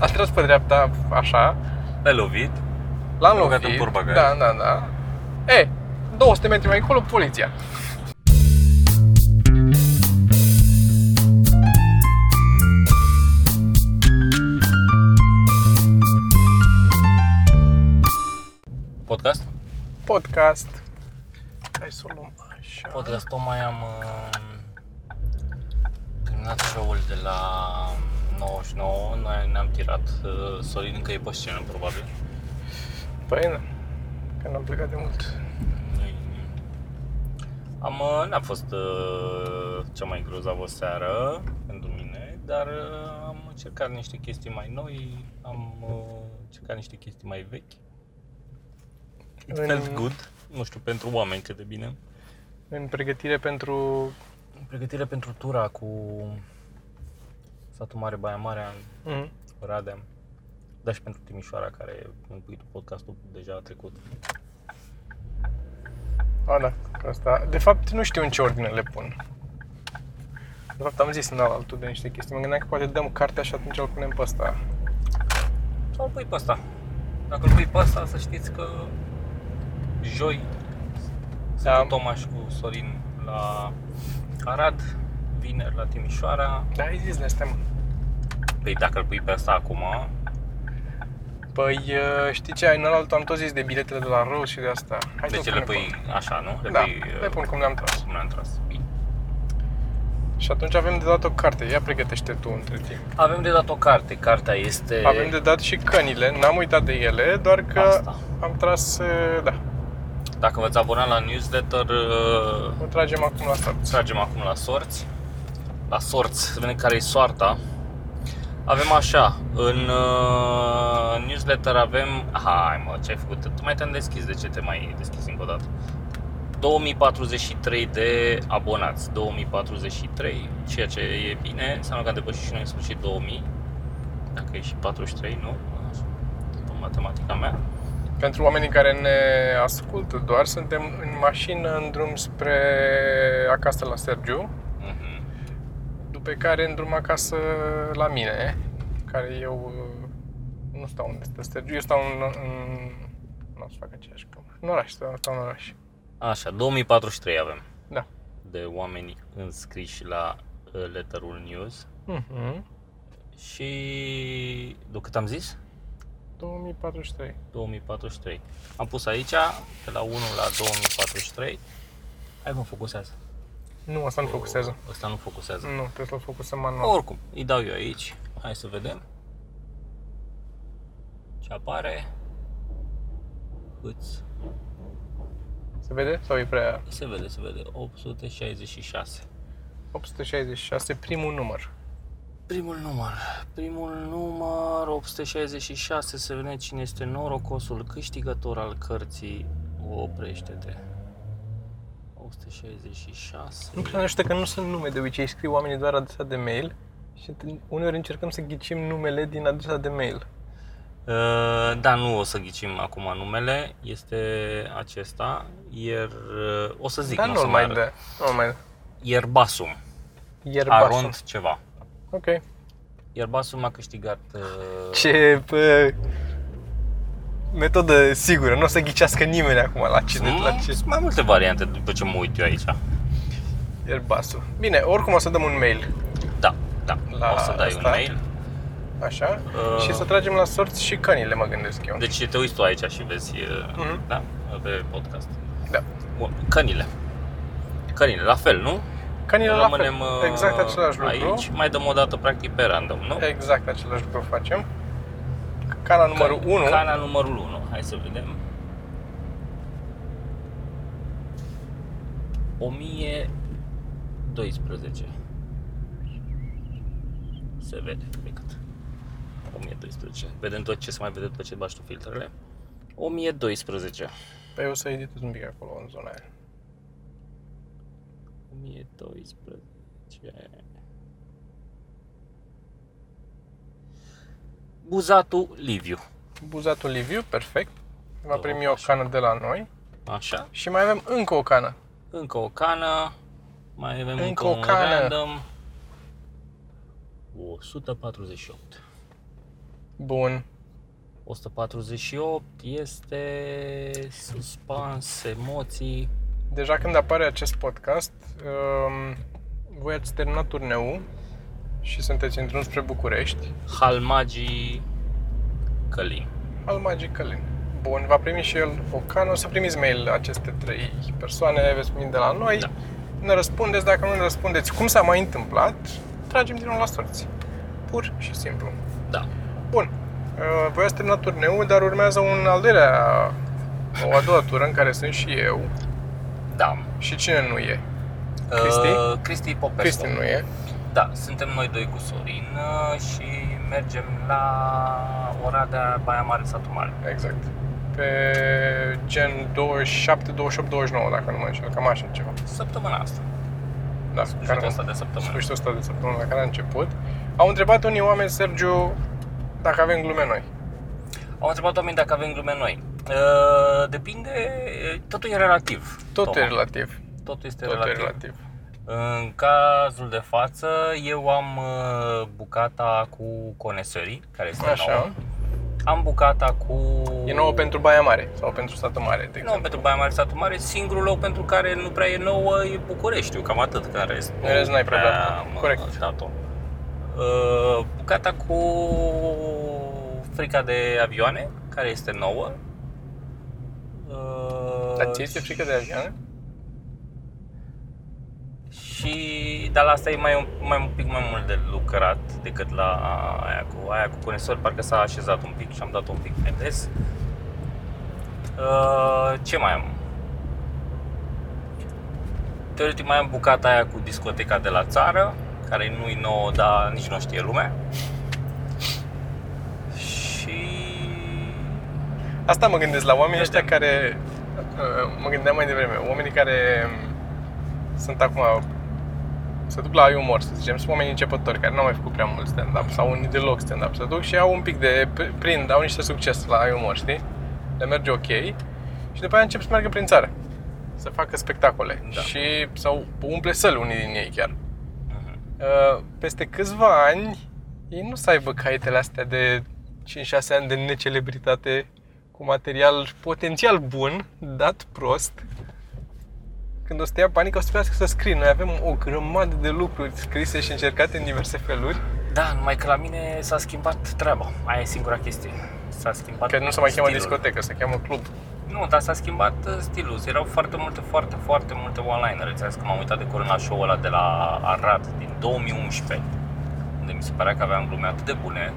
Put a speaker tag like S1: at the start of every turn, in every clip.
S1: A tras pe dreapta, așa,
S2: L-ai lovit.
S1: l-am
S2: L-a băgat
S1: lovit.
S2: în portbagaj.
S1: Da, da, da. E, 200 metri mai încolo, poliția.
S2: Podcast?
S1: Podcast. Hai să o luăm așa.
S2: Podcast, tocmai am uh, terminat show-ul de la 99. Noi ne-am tirat. Uh, Sorin încă e pe scenă, probabil.
S1: Păi, da. Că n-am plecat de mult.
S2: Noi am, uh, n-a fost uh, cea mai grozavă seară pentru mine, dar uh, am încercat niște chestii mai noi, am uh, încercat niște chestii mai vechi. It
S1: În-
S2: felt good. Nu știu, pentru oameni cât de bine.
S1: În pregătire pentru...
S2: În pregătire pentru tura cu satul mare, Baia Mare,
S1: Mhm.
S2: Radea, dar și pentru Timișoara, care în puitul podcastul deja a trecut.
S1: A, da, că asta... De fapt, nu știu în ce ordine le pun. De fapt, am zis în altul de niște chestii. Mă gândeam că poate dăm cartea și atunci îl punem pe ăsta.
S2: Sau îl pui pe ăsta. Dacă îl pui pe ăsta, să știți că joi
S1: Da.
S2: sunt cu Tomaș cu Sorin la Arad, vineri la Timișoara.
S1: Da, ai zis de astea, mă.
S2: Păi dacă îl pui pe ăsta acum,
S1: Păi, uh, știi ce, în altul am tot zis de biletele de la Rose și de asta. Hai
S2: de
S1: să
S2: ce
S1: le
S2: le
S1: punem
S2: pui așa, nu? Le
S1: pe- Da,
S2: pui,
S1: le
S2: uh,
S1: pun cum le-am tras.
S2: cum le-am tras. Bine.
S1: Și atunci avem de dat o carte. Ia pregătește tu între timp.
S2: Avem de dat o carte. Cartea este...
S1: Avem de dat și cănile. N-am uitat de ele, doar că
S2: Asta.
S1: am tras, uh, da.
S2: Dacă v-ați abonat la newsletter, uh,
S1: O tragem acum la start.
S2: tragem acum la sorți. La sorți, să vedem care e soarta. Avem așa, în uh, newsletter avem... Hai mă, ce ai făcut? Tu mai te-am deschis, de ce te mai deschis încă o dată? 2043 de abonați, 2043, ceea ce e bine, înseamnă că am depășit și noi în sfârșit 2000, dacă e și 43, nu? Așa, după matematica mea.
S1: Pentru oamenii care ne ascultă doar, suntem în mașină în drum spre acasă la Sergiu,
S2: Mhm.
S1: După care în drum acasă la mine, care eu uh, nu stau unde stă Sergiu, eu stau în... în nu o să fac aceeași că în oraș, stau, stau în oraș.
S2: Așa, 2043 avem
S1: Da.
S2: de oameni înscriși la uh, letterul news
S1: Mhm.
S2: și de cât am zis?
S1: 2043.
S2: 2043. Am pus aici, de la 1 la 2043. Hai mă, focusează.
S1: Nu, asta nu focusează.
S2: Ăsta nu focusează.
S1: Nu, trebuie să-l focusăm manual.
S2: Oricum, îi dau eu aici. Hai să vedem. Ce apare? Câți?
S1: Se vede? Sau e prea...
S2: Se vede, se vede. 866.
S1: 866, primul număr.
S2: Primul număr. Primul număr 866. Se vede cine este norocosul câștigător al cărții Oprește-te. 866.
S1: Nu prea știu că nu sunt nume, de obicei scriu oamenii doar adresa de mail și uneori încercăm să ghicim numele din adresa de mail.
S2: Uh, Da, nu o să ghicim acum numele, este acesta, iar uh, o să zic,
S1: Dar
S2: nu o
S1: nu
S2: să
S1: mai
S2: mai
S1: dă. Nu mai dă.
S2: Ierbasum,
S1: Ierbasum.
S2: Arond ceva.
S1: Ok.
S2: Ierbasum a câștigat uh,
S1: Ce bă, metodă sigură, nu o să ghicească nimeni acum la cine, la
S2: sunt
S1: ce.
S2: mai multe variante după ce mă uit eu aici.
S1: Ierbasul. Bine, oricum o să dăm un mail.
S2: Da, da,
S1: La
S2: o să dai
S1: asta?
S2: un mail.
S1: Așa.
S2: Uh.
S1: Și să tragem la sorți și cănile, mă gândesc eu.
S2: Deci te uiți tu aici și vezi, uh,
S1: Mhm.
S2: da, pe podcast.
S1: Da.
S2: Bun, cănile. Cănile, la fel, nu?
S1: Cănile la fel.
S2: Rămânem uh,
S1: Exact același lucru.
S2: aici, mai dăm o dată practic pe random, nu?
S1: Exact același lucru facem. Cana numărul 1.
S2: Cana numărul 1. Hai să vedem. 1012. Se vede pe cât. 1012. Vedem tot ce se mai vede tot ce bași tu filtrele. 1012.
S1: Păi o să editez un pic acolo în zona aia.
S2: 1012. Buzatul Liviu.
S1: Buzatul Liviu, perfect. Va
S2: Două
S1: primi o
S2: pași.
S1: cană de la noi.
S2: Așa.
S1: Și mai avem încă o cană.
S2: Încă o cană. Mai avem
S1: Încă
S2: încă,
S1: o
S2: un
S1: cană.
S2: random. 148.
S1: Bun.
S2: 148 este suspans, emoții.
S1: Deja când apare acest podcast, um, voi ați terminat turneul și sunteți în drum spre București.
S2: Halmagii Călin.
S1: Al Magic Călin. Bun, va primi și el o cană. O să primiți mail aceste trei persoane, veți primi de la noi.
S2: Da.
S1: Ne răspundeți, dacă nu ne răspundeți cum s-a mai întâmplat, tragem din nou la sorți. Pur și simplu.
S2: Da.
S1: Bun. Uh, Voi ați terminat turneul, dar urmează un al doilea, o a doua tură în care sunt și eu.
S2: Da.
S1: Și cine nu e? Cristi?
S2: Uh, Cristi Popescu.
S1: Cristi nu e.
S2: Da, suntem noi doi cu Sorin uh, și mergem la Oradea, Baia Mare, Satul Mare.
S1: Exact. Pe gen 27, 28, 29, dacă nu mă înșel, cam așa ceva.
S2: Săptămâna asta.
S1: Da,
S2: Sfârșitul ăsta de săptămână.
S1: Sfârșitul ăsta de săptămână la care a început. Au întrebat unii oameni, Sergiu, dacă avem glume noi.
S2: Au întrebat oameni dacă avem glume noi. Uh, depinde, totul e relativ.
S1: Totul
S2: Toma.
S1: e relativ.
S2: Totul este
S1: Totul e
S2: relativ.
S1: Relativ.
S2: În cazul de față, eu am uh, bucata cu conesării, care este nouă.
S1: Așa.
S2: Am bucata cu...
S1: E nouă pentru Baia Mare sau pentru Satul Mare, de
S2: Nu
S1: exemplu.
S2: pentru Baia Mare, Satul Mare, singurul loc pentru care nu prea e nouă e Bucureștiul, cam atât, că în rest
S1: În rest n-ai prea dat.
S2: am,
S1: Corect.
S2: uh, dat-o. Uh, bucata cu frica de avioane, care este nouă. Uh,
S1: Dar ți este frică de avioane?
S2: Și, dar la asta e mai, un- mai un pic mai mult de lucrat decât la aia cu, aia cu conesori, parcă s-a așezat un pic și am dat un pic mai des. Uh, ce mai am? Teoretic mai am bucata aia cu discoteca de la țară, care nu-i nouă, dar nici nu știe lumea. Și...
S1: Asta mă gândesc la oamenii ăștia
S2: Vedem.
S1: care, uh, mă gândeam mai devreme, oamenii care um, sunt acum, se duc la umor, să zicem, sunt oameni începători care nu au mai făcut prea mult stand-up sau unii deloc stand-up, se duc și au un pic de, pr- prind, au niște succes la umor, știi? Le merge ok și după aia încep să meargă prin țară, să facă spectacole
S2: Da.
S1: și sau umple săli unii din ei chiar.
S2: Mhm.
S1: Uh, peste câțiva ani ei nu să aibă caietele astea de 5-6 ani de necelebritate cu material potențial bun, dat prost. Când o să te ia panică, o să trebuiască să scrii. Noi avem o grămadă de lucruri scrise și încercate în diverse feluri,
S2: Da, numai că la mine s-a schimbat treaba. Aia e singura chestie. S-a schimbat
S1: că nu se mai cheamă
S2: stilul.
S1: discotecă, se cheamă club.
S2: Nu, dar s-a schimbat uh, stilul. Erau foarte multe, foarte, foarte multe one-linere. Ți că m-am uitat de curând la show-ul ăla de la Arad din 2011, unde mi se părea că aveam glume atât de bune,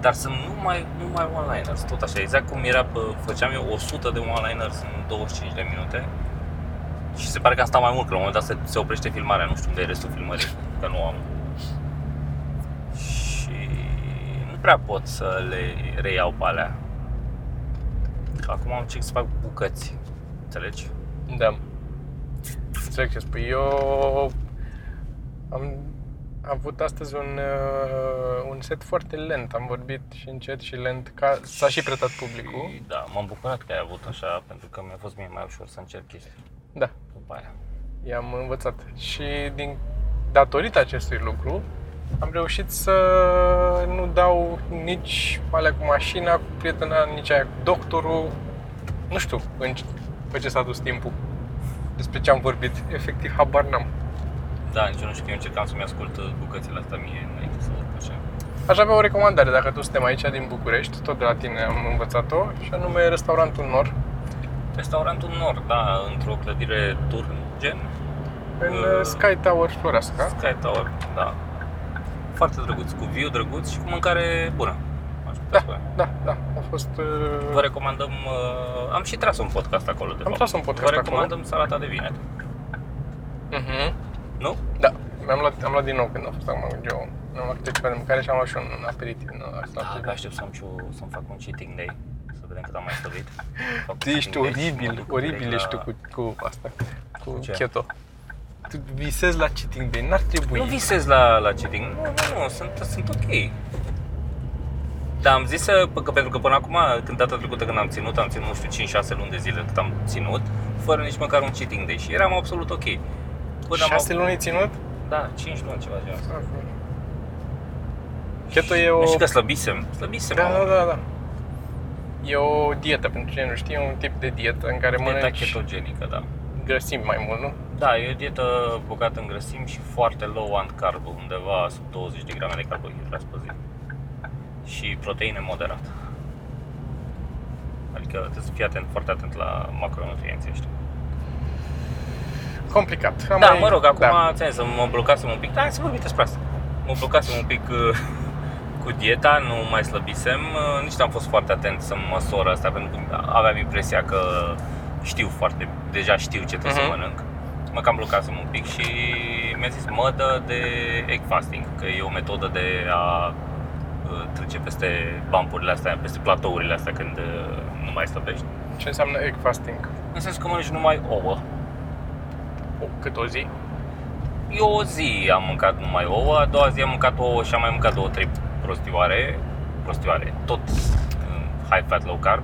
S2: dar sunt numai, numai one-liners, tot așa, exact cum era, pe, făceam eu 100 de one-liners în 25 de minute și se pare că am stat mai mult, că la un moment dat se, se oprește filmarea, nu știu unde e restul filmării, că nu am. Și nu prea pot să le reiau pe alea. Că acum am încerc să fac bucăți, înțelegi?
S1: Da. Înțeleg ce spui. Eu am avut astăzi un, uh, un set foarte lent. Am vorbit și încet și lent. Ca, s-a și pretat publicul.
S2: Și, da, m-am bucurat că ai avut așa, pentru că mi-a fost mie mai ușor să încerc chestii
S1: Da.
S2: după aia.
S1: i-am învățat. Și din datorită acestui lucru, am reușit să nu dau nici alea cu mașina, cu prietena, nici aia cu doctorul. Nu știu în ce, pe ce s-a dus timpul. Despre ce am vorbit. Efectiv, habar n-am.
S2: Da, nici eu nu știu, eu încercam să-mi ascult uh, bucățile astea mie înainte să urc așa.
S1: Aș avea o recomandare, dacă tu suntem aici din București, tot de la tine am învățat-o, și anume restaurantul Nor,
S2: Restaurantul Nord, da, într-o clădire turn, gen
S1: în
S2: Uh,
S1: uh, Sky Tower Floreasca.
S2: Sky Tower, da. Foarte drăguț, cu view drăguț și cu mâncare bună. Aș putea
S1: Da,
S2: spune.
S1: da, da, a fost... Uh,
S2: Vă recomandăm, uh, am și tras un podcast acolo de
S1: Am
S2: fapt.
S1: tras un podcast
S2: Vă
S1: acolo.
S2: recomandăm salata de vine.
S1: uh-huh.
S2: Nu?
S1: Da, mi-am luat, am luat din nou când a fost acum eu. Mi-am luat câte ceva de mâncare și am luat și un aperitiv din ăsta.
S2: Da, abia aștept să am și eu, să-mi fac un cheating day. Să vedem cât am mai slăbit. Fac un
S1: Tu ești
S2: cheating day și mă
S1: oribil,
S2: duc
S1: oribil
S2: direct
S1: ești tu
S2: la-
S1: cu, cu asta, cu
S2: ce?
S1: keto. Tu visezi la cheating day, n-ar trebui.
S2: Nu visez la, la cheating. Nu, nu, nu, sunt, sunt ok. Dar am zis să, că pentru că până acum, când data trecută când am ținut, am ținut, nu știu, 5-6 luni de zile cât am ținut, fără nici măcar un cheating day și eram absolut ok. Până am
S1: Șase
S2: avut-
S1: luni ai ținut?
S2: Da, 5 luni, ceva de genul ăsta.
S1: Keto e o...
S2: Și că slăbisem, slăbisem.
S1: Da,
S2: mă.
S1: da, da, da. E o dietă, pentru cine nu știe, e un tip de dietă în care
S2: Dieta
S1: mănânci
S2: ketogenică, da.
S1: grăsimi mai mult, nu?
S2: Da, e o dietă bogată în grăsimi și foarte low on carb, undeva sub 20 de grame de carbohidrați pe zi. Și proteine moderat. Adică trebuie să fii atent, foarte atent la macronutrienții ăștia.
S1: Complicat. Am
S2: Da,
S1: mai-
S2: mă rog, acum
S1: da.
S2: ți să mă blocasem un pic, da, hai să vorbim despre asta. Mă blocasem un pic uh, cu dieta, nu mai slăbisem, uh, nici n-am fost foarte atent să măsor asta, pentru că aveam impresia că știu foarte, deja știu ce trebuie
S1: Mhm.
S2: să mănânc. Mă cam blocasem un pic și mi-a zis mă dă de egg fasting, că e o metodă de a uh, trece peste bumpurile astea, peste platourile astea când uh, nu mai slăbești.
S1: Ce înseamnă egg fasting?
S2: În sensul că mănânci numai ouă,
S1: O, cât o zi?
S2: Eu o zi am mâncat numai ouă, a doua zi am mâncat ouă și am mai mâncat două, trei prostioare, prostioare, tot uh, high fat, low carb.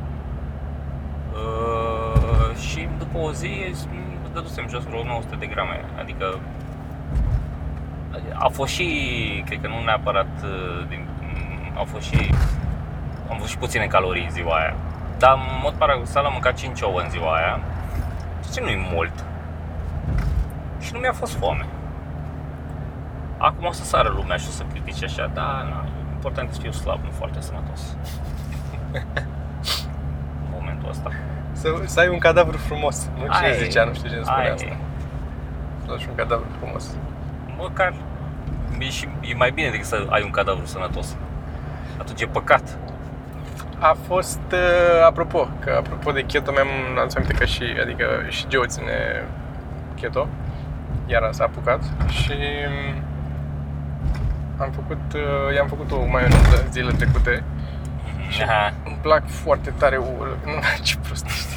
S2: Uh, și după o zi îmi dădusem jos vreo 900 de grame, adică a fost și, cred că nu neapărat, uh, din, au fost și, am fost și puține calorii în ziua aia. Dar în mod paradoxal am mâncat 5 ouă în ziua aia, ceea ce nu e mult. Și nu mi-a fost foame. Acum o să sară lumea și o să critique așa, da, na, important e să fiu slab, nu foarte sănătos. în momentul ăsta.
S1: Să, să ai un cadavru frumos. Nu ce
S2: Aia e.
S1: zicea, nu știu cine spune
S2: Aia
S1: asta.
S2: e.
S1: Să lași un cadavru frumos.
S2: Măcar e, și, e mai bine decât să ai un cadavru sănătos. Atunci e păcat.
S1: A fost, uh, apropo, că apropo de keto, mi-am adus aminte că și, adică și Geo ține keto, iar s-a apucat și mm, am făcut, uh, i-am făcut o maioneză zilele trecute
S2: Aha.
S1: Îmi plac foarte tare ouăle. Nu, ce prost ești.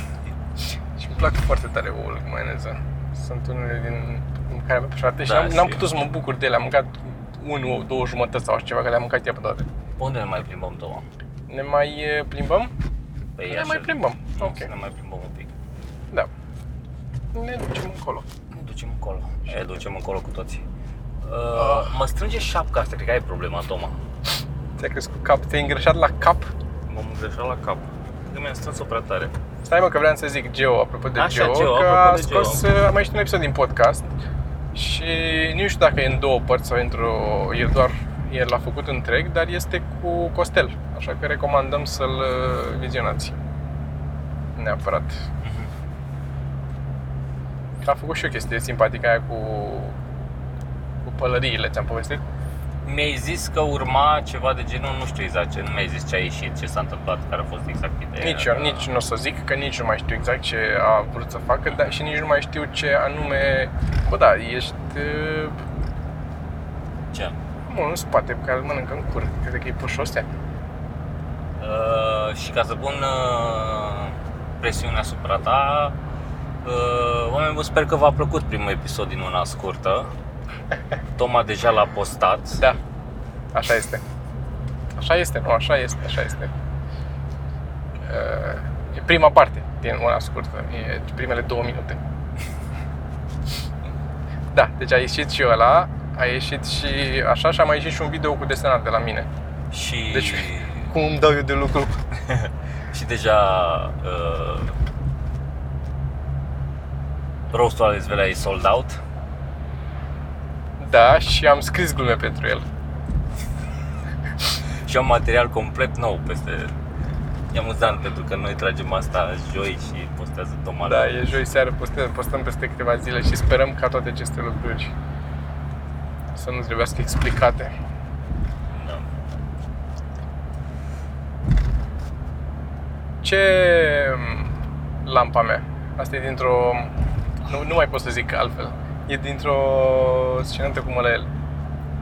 S1: Și îmi plac foarte tare ouăle cu maioneză. Sunt unele din din care am preferate și
S2: Da,
S1: n-am, n-am
S2: și
S1: putut să mă bucur de ele. Am mâncat un ou, două jumătăți sau așa ceva, că le-am mâncat ea pe toate.
S2: Pe unde ne mai plimbăm, Toma?
S1: Ne mai eh, plimbăm?
S2: Pe
S1: Ne
S2: Iași?
S1: mai plimbăm.
S2: Nu,
S1: Ok.
S2: să ne mai plimbăm un pic.
S1: Da. Ne ducem încolo.
S2: Ne ducem încolo. Ne ducem încolo cu toții.
S1: Ah.
S2: Uh, mă strânge șapca asta, cred că ai problema, Toma.
S1: Ți-a crescut cap, te-ai îngrășat la cap?
S2: M-am greșat la cap. Cred că mi-am strâns-o prea tare.
S1: Stai mă că vreau să zic Geo, apropo de
S2: Așa,
S1: Geo,
S2: Geo,
S1: că
S2: apropo
S1: a
S2: de
S1: scos,
S2: Geo.
S1: a mai ieșit un episod din podcast și nu știu dacă e în două părți sau într-o, e doar, el l-a făcut întreg, dar este cu Costel, așa că recomandăm să-l uh, vizionați. Neapărat. A făcut și o chestie simpatică aia cu, cu pălăriile, ți-am povestit?
S2: Mi-ai zis că urma ceva de genul, nu știu exact ce, nu mi-ai zis ce a ieșit, ce s-a întâmplat, care a fost exact ideea.
S1: Nici eu, nici nu o să zic, că nici nu mai știu exact ce a vrut să facă, dar și nici nu mai știu ce anume... Bă, da, ești uh,
S2: Ce?
S1: mă, în spate, pe care îl mănâncă în cur. Crede că e pușostea.
S2: Uh, și ca să pun uh, presiune asupra ta, uh, oameni buni, sper că v-a plăcut primul episod din una scurtă. Toma deja l-a postat.
S1: Da, așa este. Așa este, nu, așa este, așa este. Uh, e prima parte din una scurtă, e primele două minute. Da, deci a ieșit și ăla, a ieșit și așa și a mai ieșit și un video cu desenat de la mine.
S2: Și,
S1: Deci, cum îmi dau eu de lucru?
S2: și deja uh, roastul ales Velea e sold out.
S1: Da, și am scris glume pentru el.
S2: Și am material complet nou peste... E amuzant pentru că noi tragem asta joi și postează Toma
S1: Da, e joi seară, postăm, postăm peste câteva zile și sperăm ca toate aceste lucruri să nu trebuiască explicate.
S2: Da.
S1: Ce lampa mea? Asta e dintr-o... Nu, nu mai pot să zic altfel. E dintr-o scenată cu mălăel,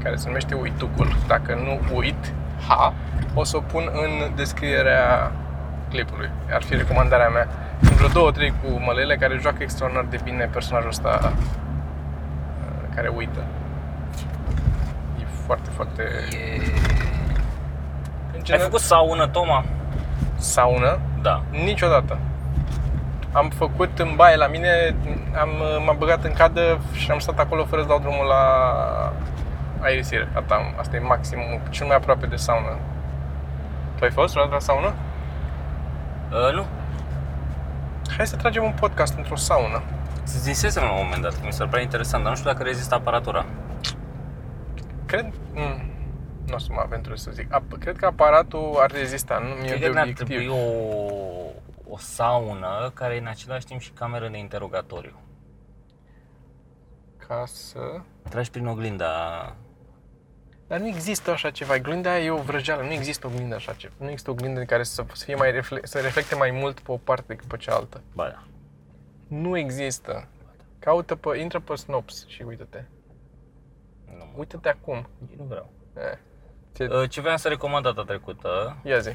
S1: care se numește Uitucul. Dacă nu uit, ha, o să o pun în descrierea clipului. Ar fi recomandarea mea. Sunt vreo două, trei cu mălele care joacă extraordinar de bine personajul ăsta uh, care uită. E foarte, foarte...
S2: E...
S1: În
S2: Ai
S1: general,
S2: făcut saună, Toma?
S1: saună?
S2: Da.
S1: Niciodată. Am făcut în baie la mine, am, m-am băgat în cadă și am stat acolo fără să dau drumul la, aerisire. Asta, asta e maximum, cel mai aproape de saună. Tu ai fost vreodată la saună?
S2: Uh, nu.
S1: Hai să tragem un podcast într-o saună.
S2: Zinsesem la un moment dat, că mi s-ar părea interesant, dar nu știu dacă rezistă aparatura.
S1: Cred... Mm, nu o să mă aventurez să zic. Ap- cred că aparatul ar rezista, nu mi-e
S2: Cred
S1: de
S2: că ne-ar
S1: obiectiv.
S2: trebui o, o saună care e în același timp și cameră de interogatoriu.
S1: Ca să...
S2: Tragi prin oglinda
S1: Dar nu există așa ceva. Oglinda aia e o vrăjeală. Nu există oglindă așa ceva. Nu există oglindă în care să, să, fie mai refle- să reflecte mai mult pe o parte decât pe cealaltă.
S2: Ba da.
S1: Nu există. Caută pe, intră pe Snops și uită-te.
S2: Nu, mă-
S1: Uită-te acum.
S2: nu vreau.
S1: Eh. Ce,
S2: Uh, Ce vreau să recomand data trecută,
S1: ia zi.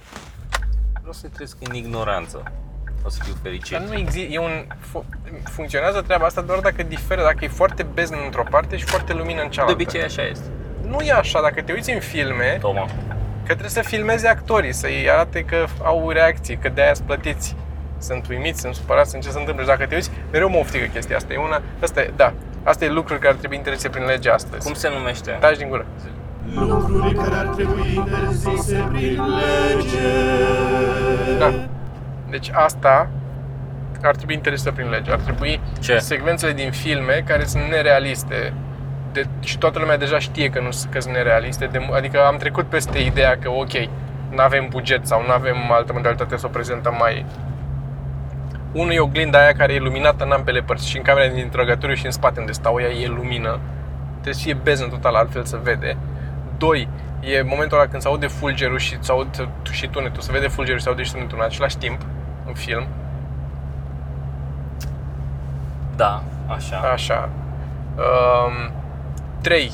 S2: vreau să trăiesc în ignoranță. O să fiu fericit.
S1: Dar nu există, e un, fu- funcționează treaba asta doar dacă diferă, dacă e foarte bezn într-o parte și foarte lumină în
S2: De
S1: cealaltă.
S2: obicei așa este.
S1: Nu e așa, dacă te uiți în filme,
S2: Toma.
S1: că trebuie să filmeze actorii, să-i arate că au reacții, că de-aia sunt plătiți. Sunt uimiți, sunt supărați, sunt ce se întâmplă. Și dacă te uiți, mereu mă oftică chestia asta. E una, asta e, da, asta e lucruri care ar trebui interzise prin lege astăzi.
S2: Cum se numește?
S1: Taci din gură.
S3: Lucruri care ar trebui interzise prin lege.
S1: Da. Deci asta ar trebui interzisă prin lege. Ar trebui
S2: Ce?
S1: secvențele din filme care sunt nerealiste. De, și toată lumea deja știe că nu sunt- că sunt nerealiste. De, adică am trecut peste ideea că ok, nu avem buget sau nu avem altă modalitate să o prezentăm mai... Unul e oglinda aia care e luminată în ambele părți și în camera din interogatoriu și în spate unde stau ea e lumină. Trebuie să fie beznă total, altfel se vede. Doi, e momentul ăla când se aude fulgerul și, se aude, și tunetul, se vede fulgerul și se aude și tunetul în același timp în film.
S2: Da, așa.
S1: Așa. Um, 3.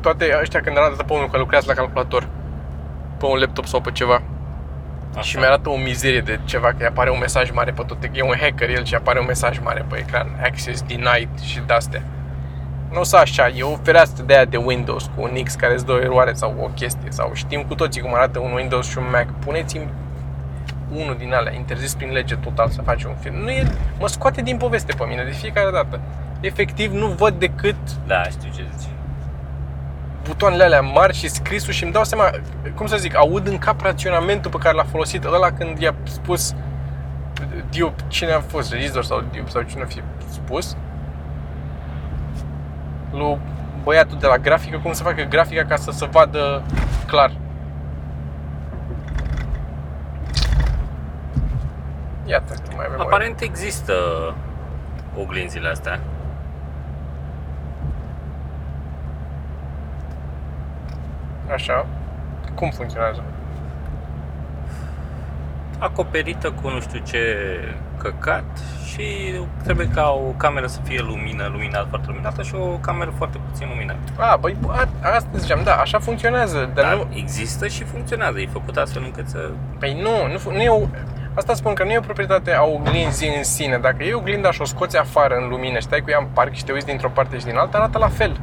S1: Toate ăștia când arată pe unul că lucrează la calculator, pe un laptop sau pe ceva,
S2: așa.
S1: și mi-arată o mizerie de ceva, că îi apare un mesaj mare pe tot, e un hacker el și apare un mesaj mare pe ecran, access denied și de-astea. Nu o să așa, e o fereastră de aia de Windows cu un X care îți dă o eroare sau o chestie, sau știm cu toții cum arată un Windows și un Mac. Puneți-mi unul din alea, interzis prin lege total să faci un film. Nu e, mă scoate din poveste pe mine de fiecare dată. Efectiv nu văd decât
S2: Da, știu ce zici.
S1: butoanele alea mari și scrisul și îmi dau seama, cum să zic, aud în cap raționamentul pe care l-a folosit ăla când i-a spus Diop, cine a fost, regizor sau Diop sau cine a fi spus lui băiatul de la grafică cum să facă grafica ca să se vadă clar. Iată, nu mai avem mai
S2: Aparent există oglinzile astea.
S1: Așa. Cum funcționează?
S2: Acoperită cu nu știu ce căcat și trebuie ca o cameră să fie lumină, luminată, foarte luminată și o cameră foarte puțin luminată.
S1: A, băi, a, asta ziceam, da, așa funcționează, dar
S2: Dar
S1: nu,
S2: există și funcționează, e făcut astfel încât să...
S1: Păi nu, nu, fu- nu e o, Asta spun că nu e o proprietate a oglinzii în sine. Dacă e oglinda și o scoți afară în lumină și stai cu ea în parc și te uiți dintr-o parte și din alta, arată la fel.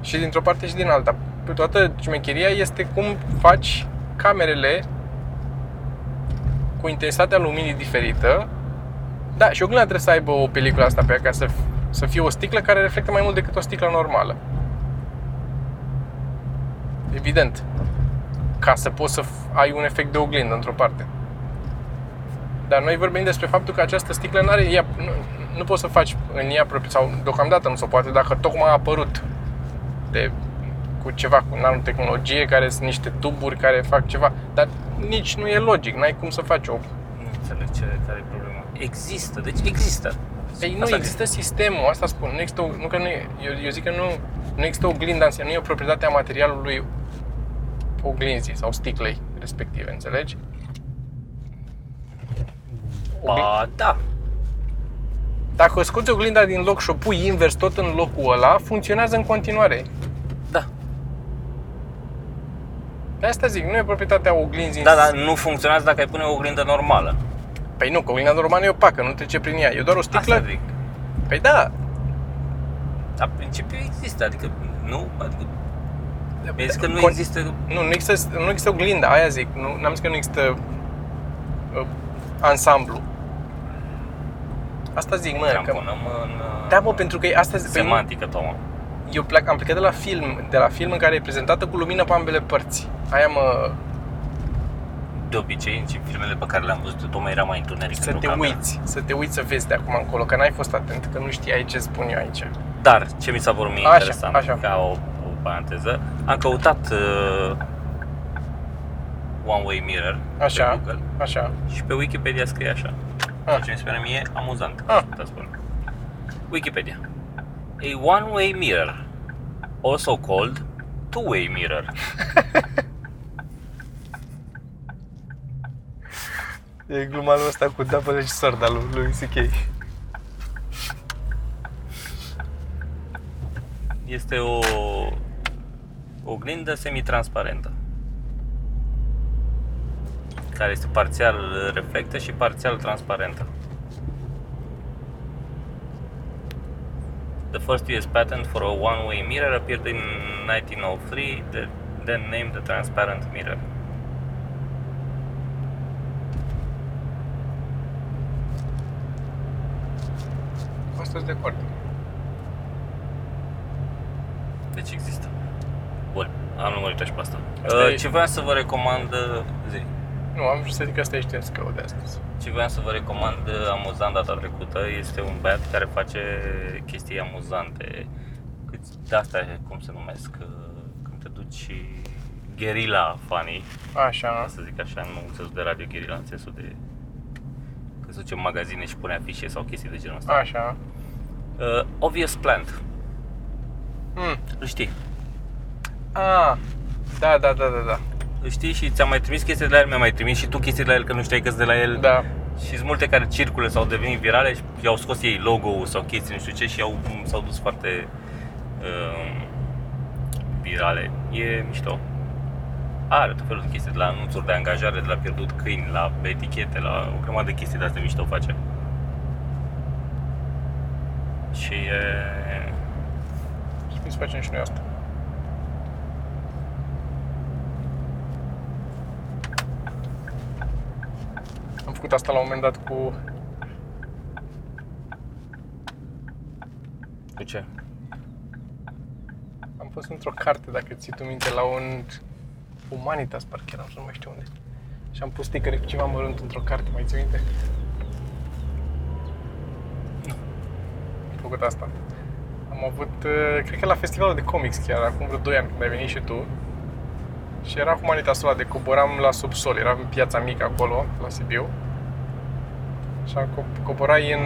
S1: Și dintr-o parte și din alta. Pe toată șmecheria este cum faci camerele cu intensitatea luminii diferită. Da, și oglinda trebuie să aibă o peliculă asta pe ea ca să, să fie o sticlă care reflectă mai mult decât o sticlă normală. Evident. Ca să poți să f- ai un efect de oglindă într-o parte. Dar noi vorbim despre faptul că această sticlă nu are, ea, nu, nu poți să faci în ea propriu, sau deocamdată nu se poate, dacă tocmai a apărut de, cu ceva, cu nanotehnologie, care sunt niște tuburi care fac ceva, dar nici nu e logic, n-ai cum să faci o...
S2: Nu înțeleg ce, care e problema. Există, deci există.
S1: Ei, nu
S2: Asta
S1: există sistemul, asta spun, nu există, o- nu că nu e, eu, eu zic că nu, nu există oglinda în sine, nu e o proprietate a materialului oglinzii sau sticlei respective, înțelegi?
S2: Ba, da.
S1: Dacă o scoți oglinda din loc și o pui invers tot în locul ăla, funcționează în continuare.
S2: Da.
S1: De asta zic, nu e proprietatea oglinzii.
S2: Da, dar nu funcționează dacă ai pune o oglindă normală.
S1: Păi nu, că oglinda normală e opacă, nu trece prin ea. E doar o sticlă.
S2: Asta zic.
S1: Păi da.
S2: Dar principiul există, adică nu, adică mi zis că nu
S1: Con-
S2: există
S1: Nu, nu există, nu există oglinda, aia zic. Nu, n-am zis că nu există uh, ansamblu. Asta zic, mă, că...
S2: tramponăm în uh,
S1: Da, mă, pentru că e asta... Păi, nu-
S2: semantică, Toma.
S1: Eu plec, am plecat de la film, de la film în care e prezentată cu lumină pe ambele părți. Aia mă...
S2: De obicei, în filmele pe care le-am văzut, tocmai era mai întuneric
S1: Să
S2: într-o
S1: te
S2: cameră.
S1: uiți, să te uiți să vezi de acum încolo, că n-ai fost atent, că nu știai ce spun eu aici.
S2: Dar, ce mi s-a părut mie
S1: Așa,
S2: interesant,
S1: așa.
S2: ca o, o paranteză, am căutat uh, One Way Mirror
S1: Așa.
S2: pe Google
S1: Așa.
S2: și pe Wikipedia scrie așa.
S1: Ah.
S2: Ce mi se pare mie amuzant,
S1: Ah.
S2: să spun. Wikipedia. A one-way mirror, also called two-way mirror.
S1: E gluma lui ăsta cu double edge sword al lui lui C.K.
S2: Este o oglindă semitransparentă care este parțial reflectă și parțial transparentă. The first US patent for a one-way mirror appeared in 1903, the, then named the transparent mirror.
S1: Asta sunt de acord.
S2: Deci există. Bun, am lămurit și pe asta.
S1: Asta
S2: Uh,
S1: e-
S2: Ce vreau să vă recomand, uh, zi.
S1: Nu, am vrut să zic că asta e știință de astăzi.
S2: Ce vreau să vă recomand uh, amuzant data trecută este un băiat care face chestii amuzante. Câți de asta cum se numesc, uh, când te duci guerilla funny,
S1: Așa.
S2: ca să zic așa, nu în sensul de radio guerilla, în sensul de că se duce în magazine și pune afișe sau chestii de genul ăsta.
S1: Așa.
S2: Uh, Obvious Plant,
S1: Hmm.
S2: îl știi.
S1: Ah. Da, da, da, da, da.
S2: Îl știi și ți-am mai trimis chestii de la el, mi-a mai trimis și tu chestii de la el că nu știai că de la el.
S1: Da.
S2: Și sunt multe care circulă sau au devenit virale și i-au scos ei logo-ul sau chestii nu știu ce și au, s-au dus foarte uh, virale. E mișto. Are tot felul de chestii, de la anunțuri de angajare, de la pierdut câini, la etichete, la o grămadă de chestii de astea mișto face. Și e...
S1: Și să facem și noi asta. Am făcut asta la un moment dat cu
S2: Cu ce?
S1: Am fost într-o carte, dacă ții tu minte, la un Humanitas, parcă eram, să nu mai știu unde. Și am pus sticăre cu ceva mărunt într-o carte, mai ții minte? Am făcut asta. Am avut, uh, cred că la festivalul de comics chiar, acum vreo 2 ani când ai venit și tu. Și era Humanitasul ăla de coboram la subsol, era în piața mică acolo, la Sibiu. Și am co- coborai în...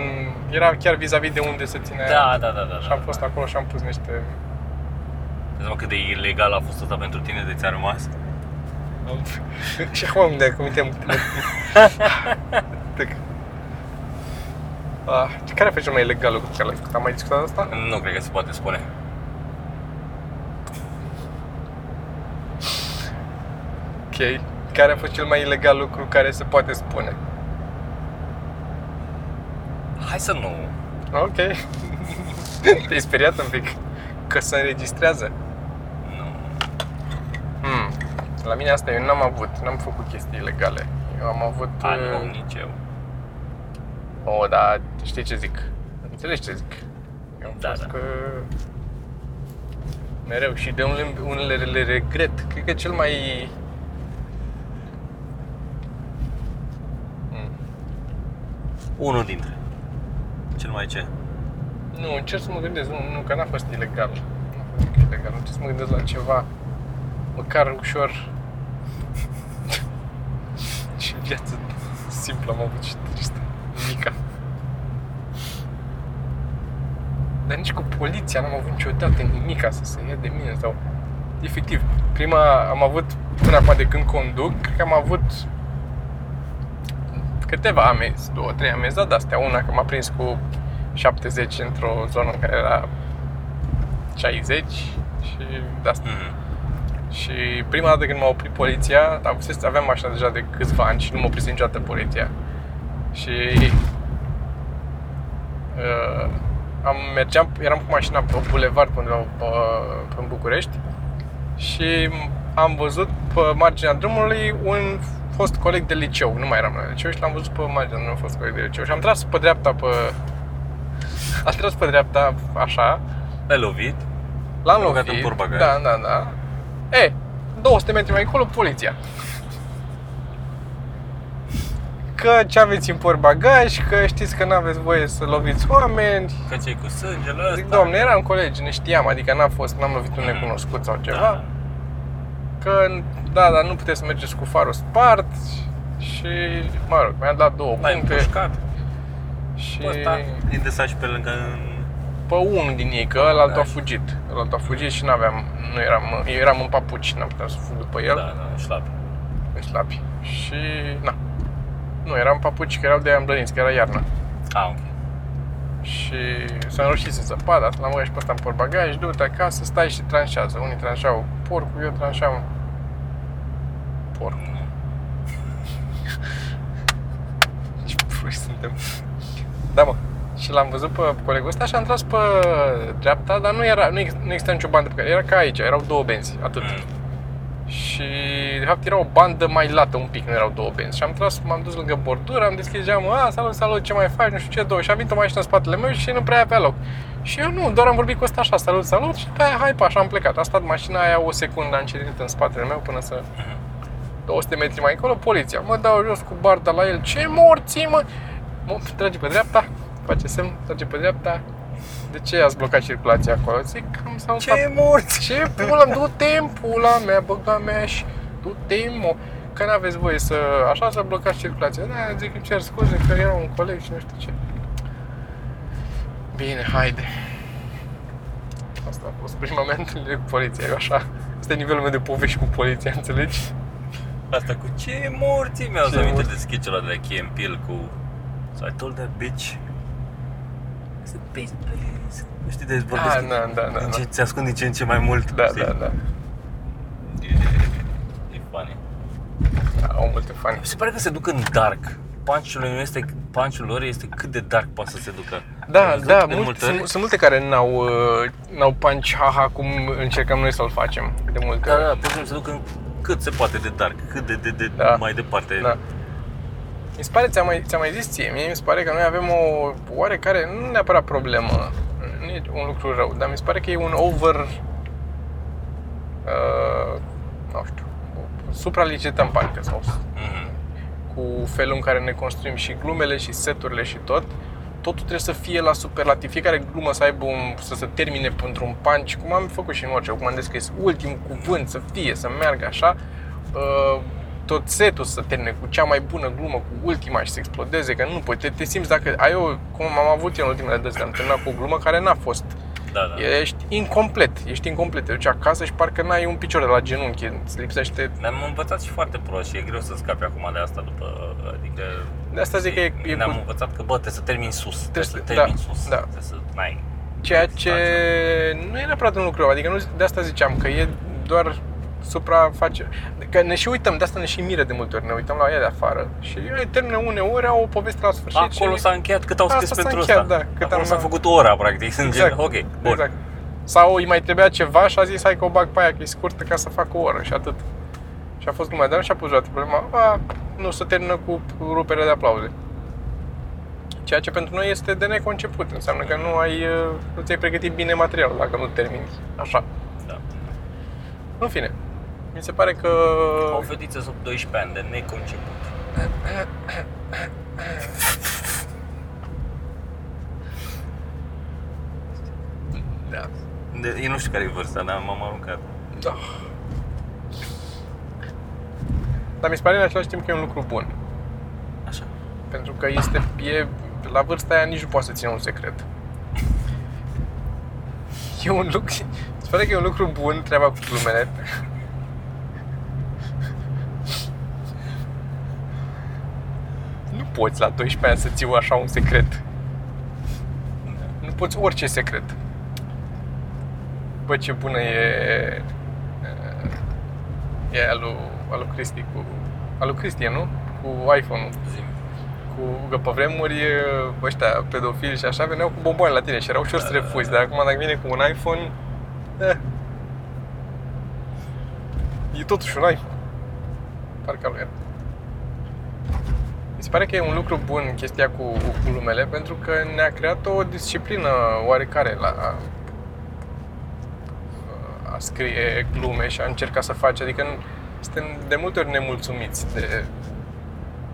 S1: Era chiar vis-a-vis de unde se ținea
S2: Da, da, da, da.
S1: Și am fost acolo și am pus niște
S2: Vezi mă cât de ilegal a fost asta pentru tine de ți-a rămas?
S1: și acum îmi dai cuminte mutele. ah, care a fost cel mai ilegal lucru pe care l-ai făcut? Am mai discutat asta?
S2: Nu cred că se poate spune.
S1: Ok. Care a fost cel mai ilegal lucru care se poate spune?
S2: Hai să nu.
S1: Ok. Te-ai speriat un pic că se înregistrează?
S2: Nu.
S1: Hmm. La mine asta eu n-am avut, n-am făcut chestii ilegale. Eu am avut...
S2: A,
S1: uh,
S2: nu, nici eu.
S1: Oh, dar știi ce zic? Înțelegi ce zic? Eu am
S2: Da,
S1: fost
S2: da.
S1: că... Mereu și de unele, unele le regret. Cred că cel mai... Hmm.
S2: Unul dintre. Cel mai ce?
S1: Nu, încerc să mă gândesc, nu, nu, că n-a fost ilegal. Nu a fost nimic ilegal, încerc să mă gândesc la ceva măcar ușor și viață simplă am avut și tristă, mica. Dar nici cu poliția n-am avut niciodată nimica să se ia de mine sau... Efectiv, prima am avut, până acum de când conduc, cred că am avut câteva amenzi, două, trei amenzi, dar de-astea una că m-a prins cu 70 într-o zonă în care era 60 și de asta.
S2: Mm.
S1: Și prima dată când m-a oprit poliția, avusese- aveam mașina deja de câțiva ani și nu m-a oprit niciodată poliția. Și uh, am mergeam, eram cu mașina pe bulevard până la, pe, pe în București și am văzut pe marginea drumului un fost coleg de liceu, nu mai eram la liceu și l-am văzut pe marginea drumului un fost coleg de liceu și am tras pe dreapta pe... Am tras pe dreapta așa
S2: L-ai lovit?
S1: L-am
S2: Băgat
S1: lovit.
S2: în portbagaj.
S1: Da, da, da. E, 200 metri mai încolo, poliția. Că ce aveți în portbagaj, că știți că nu aveți voie să loviți oameni.
S2: Că ce cu sângele ăsta.
S1: Zic, domne, eram colegi, ne știam, adică n-a fost, n-am lovit un
S2: Mm.
S1: necunoscut sau ceva.
S2: Da.
S1: Că, da, dar nu puteți să mergeți cu farul spart și, mă rog, mi-a dat două
S2: L-ai
S1: puncte
S2: împușcat.
S1: și
S2: Pe ăsta, din de și pe lângă...
S1: pe unul din ei, că ălaltul a
S2: Da.
S1: fugit. Ălaltul a fugit și n-aveam, nu eram, eu eram în papuci, n-am putut să fug după el,
S2: Da, da, șlap.
S1: în slabi. Și, na, nu, eram papuci, că erau de amblăniți, că era iarna.
S2: Ah, ok.
S1: Și s-a înroșit să zăpada, l-am băgat și pe ăsta în portbagaj, du-te acasă, stai și tranșează. Unii tranșeau porcul, eu tranșeam porc. Ce proști suntem. Da, mă. Și l-am văzut pe colegul ăsta și am tras pe dreapta, dar nu era, nu, ex, nu exista nicio bandă pe care, era ca aici, erau două benzi, atât.
S2: Mm.
S1: Și de fapt era o bandă mai lată un pic, nu erau două benzi. Și am tras, m-am dus lângă bordură, am deschis geamul, a, salut, salut, ce mai faci, nu știu ce, două. Și a venit o mașină în spatele meu și nu prea avea loc. Și eu nu, doar am vorbit cu ăsta așa, salut, salut și pe aia, hai, pa, așa am plecat. A stat mașina aia o secundă, am citit în spatele meu până să... 200 metri mai încolo, poliția. Mă dau jos cu barda la el. Ce morții, mă? Mă trage pe dreapta, face semn, trage pe dreapta. De ce ați blocat circulația acolo? Zic, am s-au
S2: Ce morți!
S1: ce pula, du-te în pula mea, băga mea și du-te mă. Că n-aveți voie să, așa, să blocați circulația. Da, zic, îmi cer scuze că era un coleg și nu știu ce. Bine, haide. Asta a fost prima mea întâlnire cu poliția, eu așa. Asta e nivelul meu de povești cu poliția, înțelegi?
S2: Asta cu ce morții mi-au
S1: Ce
S2: să aminte
S1: morți?
S2: de sketch-ul ăla de la Key and Peele cu So I told that bitch I said, please, please Nu știi de vorbesc
S1: Ah, da, da, da,
S2: din
S1: da.
S2: ce, ți ascund din ce în ce mai mult
S1: Da,
S2: știi?
S1: da, da.
S2: E, e funny
S1: Au multe fani.
S2: Mi se pare că se duc în dark Punch-ul, lui este, punch-ul lor este cât de dark poate să se ducă Ai
S1: Da,
S2: văzut
S1: da,
S2: de
S1: mult,
S2: multe
S1: sunt,
S2: ori?
S1: sunt multe care n-au, uh, n-au punch haha cum încercăm noi să-l facem de multe
S2: Da,
S1: ori.
S2: da, pur și simplu se duc în cât se poate de dark, cât de, de, de
S1: Da.
S2: mai departe
S1: Da. Mi se pare, ți-am mai, ți-am mai zis ție, mie mi se pare că noi avem o oarecare, nu neapărat problemă, nu e un lucru rău, dar mi se pare că e un over, uh, nu știu, supralicităm parcă sau
S2: Mhm.
S1: cu felul în care ne construim și glumele și seturile și tot, totul trebuie să fie la superlativ. Fiecare glumă să aibă un, să se termine într-un punch, cum am făcut și în orice, cum am descris, ultimul cuvânt să fie, să meargă așa. Uh, tot setul să termine cu cea mai bună glumă, cu ultima și să explodeze, că nu poți, te, te simți dacă ai o, cum am avut eu în ultimele dăzi, am terminat cu o glumă care n-a fost.
S2: Da, da.
S1: Ești incomplet, ești incomplet. Te duci acasă și parcă n-ai un picior de la genunchi, îți lipsește...
S2: Ne-am învățat și foarte prost și e greu să scapi acum de asta după, adică...
S1: De asta zic că e, e
S2: Ne-am
S1: cu
S2: învățat că, bă, trebuie să termini sus, trebuie,
S1: Trebuie
S2: să
S1: să-
S2: termini
S1: da,
S2: sus,
S1: da.
S2: trebuie să n-ai...
S1: Ceea ce nu e neapărat un lucru rău, adică nu, de asta ziceam, că e doar supraface. Că ne și uităm, de asta ne și miră de multe ori, ne uităm la ea de afară și ele termină uneori, au o poveste la sfârșit
S2: Acolo
S1: și...
S2: s-a încheiat cât au
S1: Asta
S2: scris
S1: s-a
S2: pentru
S1: încheiat,
S2: ăsta.
S1: da, cât
S2: Acolo
S1: am-
S2: s-a făcut ora, practic. Sunt
S1: Exact,
S2: gen, ok, bun.
S1: Exact. Sau îi mai trebuia ceva și a zis, hai că o bag pe aia, că e scurtă ca să fac o oră și atât. Și a fost numai, dar nu și-a pus vreodată problema, a, nu se termină cu ruperea de aplauze. Ceea ce pentru noi este de neconceput, înseamnă că nu ai, uh, nu ți-ai pregătit bine materialul dacă nu termini așa.
S2: Da.
S1: În fine, mi se pare că...
S2: O fetiță sub 12 ani de neconceput.
S1: Da.
S2: De, eu nu știu care e vârsta, dar m-am aruncat.
S1: Da. Dar mi se pare în același timp că e un lucru bun.
S2: Așa.
S1: Pentru că este, e, la vârsta aia nici nu poate să țină un secret. E un lucru, se pare că e un lucru bun treaba cu glumele. Nu poți la 12 ani să ții așa un secret. Nu poți orice secret. Bă, ce bună e... E alu, alu Cristi cu... Alu Cristi, e, nu? Cu iPhone-ul
S2: Zi.
S1: cu că pe vremuri ăștia pedofili și așa veneau cu bomboane la tine și era ușor să refuzi, dar acum dacă vine cu un iPhone, eh, e totuși un iPhone. Parcă lui era. Mi se pare că e un lucru bun chestia cu, cu glumele pentru că ne-a creat o disciplină oarecare la scrie glume și a încerca să face, adică nu, suntem de multe ori nemulțumiți de...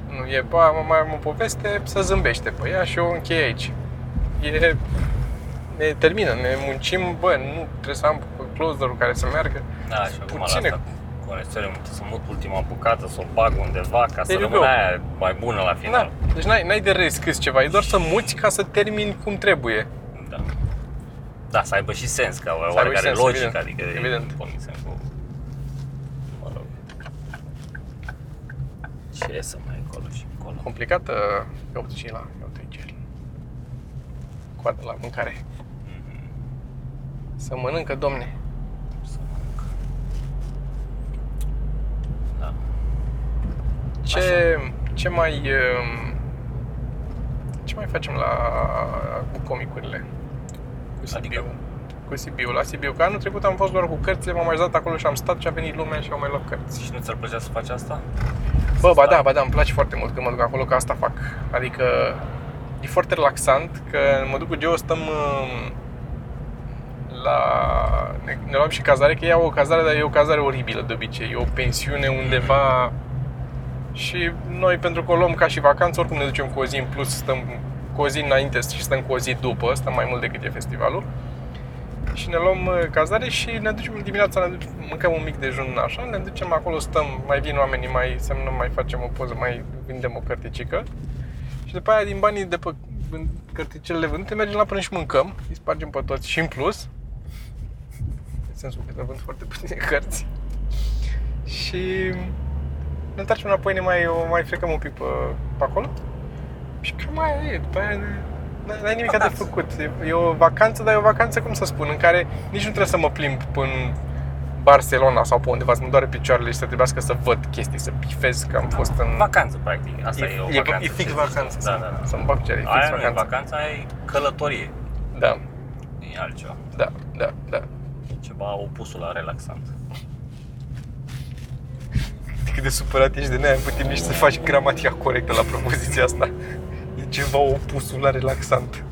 S1: Nu e, bă, mai am o poveste, să zâmbește pe ea și eu închei aici. E... Ne termină, ne muncim, bă, nu trebuie să am closer care să meargă.
S2: Da, și acum la
S1: Puține.
S2: Asta cu conectările, să mut ultima bucată, să o bag undeva ca să
S1: There you
S2: rămână
S1: go.
S2: aia mai bună la final.
S1: Da, deci n-ai, n-ai de rescris ceva, e doar să muți ca să termini cum trebuie.
S2: Da. Da, să aibă și sens, ca
S1: aibă
S2: oarecare
S1: sens,
S2: logică,
S1: evident.
S2: adică
S1: Evident.
S2: e comic sensul. Mă rog. Ce să mai încolo și încolo?
S1: Complicată, ia uite și la, ia uite aici. Coadă la mâncare. Să mănâncă, domne.
S2: Să mănânc. Da.
S1: Ce, ce mai um, ce mai facem la cu comicurile? Cu Sibiu.
S2: Adică?
S1: Cu Sibiu. La Sibiu, că anul trecut am fost doar cu cărțile, m-am mai dat acolo și am stat și a venit lumea și au mai luat cărți.
S2: Și nu ți-ar plăcea să faci asta?
S1: Bă,
S2: Să
S1: ba
S2: stai?
S1: da, ba da, îmi place foarte mult când mă duc acolo, că asta fac. Adică e foarte relaxant, că mă duc cu Geo, stăm um, la... Ne, ne luam și cazare, că ea o cazare, dar e o cazare oribilă de obicei. E o pensiune undeva și noi pentru că o luăm ca și vacanță, oricum ne ducem cu o zi în plus, stăm cu o zi înainte și stăm cu o zi după, stăm mai mult decât e festivalul. Și ne luăm uh, cazare și ne ducem dimineața, ne ducem, mâncăm un mic dejun așa, ne ducem acolo, stăm, mai vin oamenii, mai semnăm, mai facem o poză, mai vindem o cărticică. Și după aia din banii de pe vând- cărticelele vândute mergem la până și mâncăm, îi spargem pe toți și în plus. În sensul că vând foarte puține cărți. Și ne întoarcem înapoi, ne mai, o mai frecăm un pic pe, pe acolo. Și cam aia e, după aia ne- n- n-ai nimic de
S2: Vacanță.
S1: făcut. E, e o vacanță, dar e o vacanță, cum să spun, în care nici nu trebuie să mă plimb până Barcelona sau pe undeva, să mă doare picioarele și să trebuiască să văd chestii, să pifez că am fost în...
S2: Vacanță, practic. Asta e, o
S1: e,
S2: vacanță.
S1: e fix
S2: ce
S1: vacanță.
S2: zici. Da, da, da.
S1: Să-mi bag picioare, e fix
S2: Aia nu e
S1: vacanță.
S2: vacanța, aia e călătorie.
S1: Da,
S2: E altceva.
S1: da, da, da.
S2: E ceva opusul la relaxant.
S1: Cât de supărat ești de neai putem nici să faci gramatica corectă la propoziția asta. E ceva opusul la relaxant.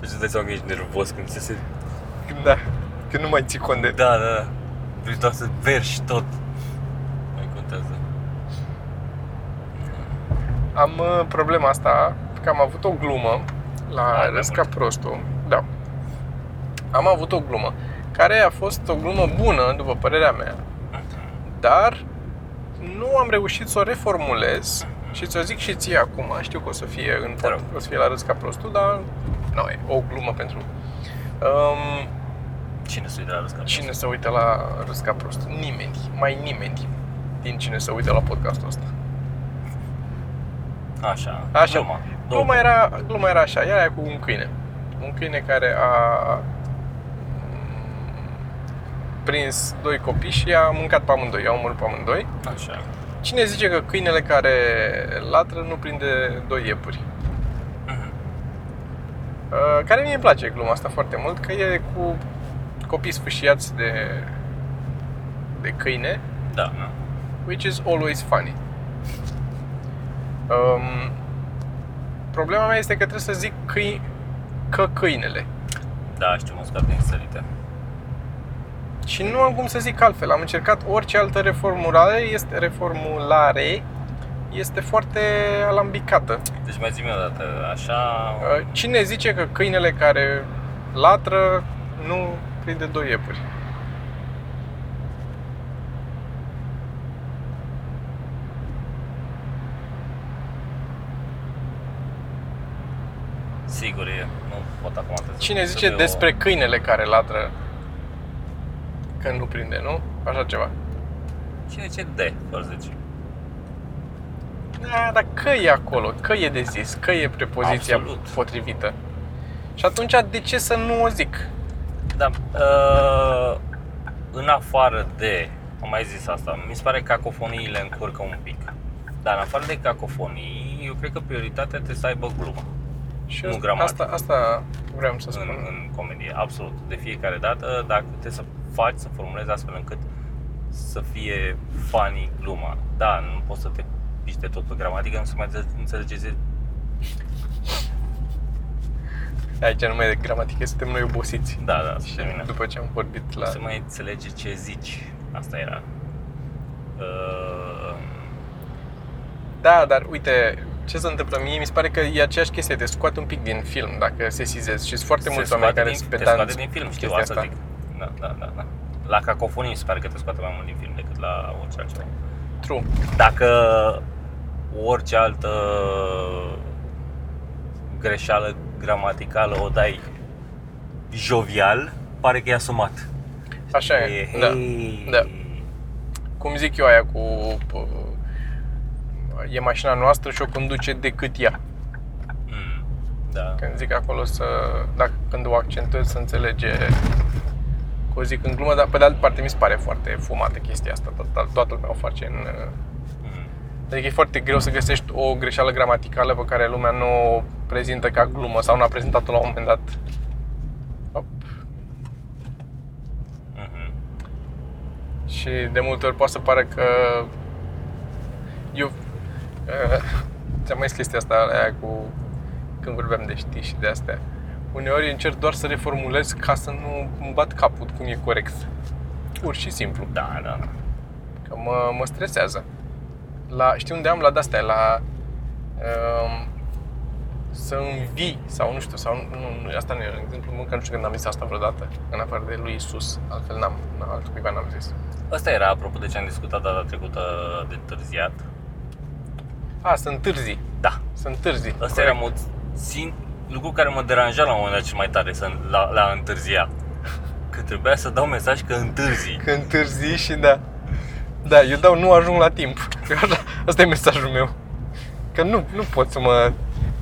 S2: Deci îți dai seama că ești nervos când ți se...
S1: Când, da, când nu mai ții cont de...
S2: Da, da, da. Vrei doar să vergi tot. Mai contează.
S1: Am uh, problema asta, că am avut o glumă la
S2: Hai, mai
S1: Râs ca
S2: mult.
S1: prostul. Da. Am avut o glumă, care a fost o glumă bună, după părerea mea, dar nu am reușit să o reformulez și ți-o zic și ție acum. Știu că o să fie în
S2: Te rog.
S1: o să fie la Râs ca prostul, dar nu, e o glumă pentru... Um,
S2: Cine se uită la râsca?
S1: cine se uită la Râs ca prostul? Nimeni, mai nimeni din cine se uită la podcastul ăsta.
S2: Așa.
S1: Așa.
S2: Gluma.
S1: Gluma era, gluma era așa, era aia cu un câine. Un câine care a mm, prins doi copii și i-a mâncat pe amândoi, i-a omorât pe amândoi.
S2: Așa.
S1: Cine zice că câinele care latră nu prinde doi iepuri?
S2: Mhm.
S1: Uh, Care mie îmi place gluma asta foarte mult, că e cu copii sfâșiați de, de câine,
S2: Da, da.
S1: which is always funny. Um, problema mea este că trebuie să zic câi, că câinele.
S2: Da, știu, mă scap din sărite.
S1: Și nu am cum să zic altfel. Am încercat orice altă reformulare, este reformulare. Este foarte alambicată.
S2: Deci mai zi-mi o dată, așa...
S1: Uh, Cine zice că câinele care latră nu prinde doi iepuri?
S2: Sigur e, nu pot acum trebuie să-
S1: Cine
S2: să
S1: zice
S2: beau-
S1: despre câinele care latră că nu prinde, nu? Așa ceva.
S2: Cine zice de, fără zice.
S1: Da, dar că e acolo, că e de zis, că e prepoziția
S2: Absolut.
S1: potrivită. Și atunci de ce să nu o zic?
S2: Da, uh, în afară de, am mai zis asta, mi se pare că cacofoniile încurcă un pic. Dar în afară de cacofonii, eu cred că prioritatea trebuie să aibă glumă
S1: Și
S2: Nu
S1: asta,
S2: gramatică.
S1: asta, asta vreau să
S2: în,
S1: spun.
S2: în comedie, absolut. De fiecare dată, dacă trebuie să faci, să formulezi astfel încât să fie funny gluma. Da, nu poți să te piște tot pe gramatică, nu se mai înțe- înțelege zi-
S1: Aici nu mai e gramatică, suntem noi obosiți.
S2: Da, da,
S1: Și
S2: se termină.
S1: după ce am vorbit la...
S2: Nu se mai înțelege ce zici. Asta era. Uh,
S1: Da, dar uite, ce se întâmplă mie, mi se pare că e aceeași chestie, te scoate un pic din film dacă se sizezi și sunt foarte mulți
S2: se
S1: oameni
S2: scoate
S1: care
S2: din,
S1: sunt
S2: te scoate
S1: pedanți
S2: din film,
S1: cu
S2: știu,
S1: chestia
S2: asta zic. Da, da, da, da. La cacofonie mi se pare că te scoate mai mult din film decât la orice altceva.
S1: True.
S2: Dacă orice altă greșeală gramatical o dai jovial, pare că e asumat.
S1: Așa e,
S2: E,
S1: da.
S2: hei.
S1: Da. Cum zic eu aia cu... p- E mașina noastră și o conduce decât ea.
S2: Mm, da.
S1: Când zic acolo să... Dacă când o accentuez să înțelege că o zic în glumă, dar pe de altă parte mi se pare foarte fumată chestia asta. Total, toată lumea o face în...
S2: Mm.
S1: Adică e foarte greu să găsești o greșeală gramaticală pe care lumea nu o prezintă ca glumă sau nu a prezentat-o la un moment dat. Hop.
S2: Mhm.
S1: Și de multe ori poate să pară că eu uh, ți-am mai zis chestia asta aia cu când vorbeam de știi și de astea. Uneori încerc doar să reformulez ca să nu îmi bat capul cum e corect. Pur și simplu.
S2: Da, da.
S1: Că mă, mă stresează. La, știi unde am la de-astea, la um, să învii sau nu știu, sau nu, nu, asta nu e un exemplu, mâncă nu știu când am zis asta vreodată, în afară de lui Isus, altfel n-am, altcuiva n-am zis.
S2: Asta era apropo de ce am discutat data trecută de întârziat.
S1: A, să întârzi,
S2: Da,
S1: să întârzi.
S2: Asta era mod, sim, lucru care mă deranja la un moment dat cel mai tare să, la, la a întârzia. Că trebuia să dau mesaj că întârzi.
S1: Că întârzi și da. Da, eu dau nu ajung la timp. Așa, Asta e mesajul meu. Că nu, nu pot să mă...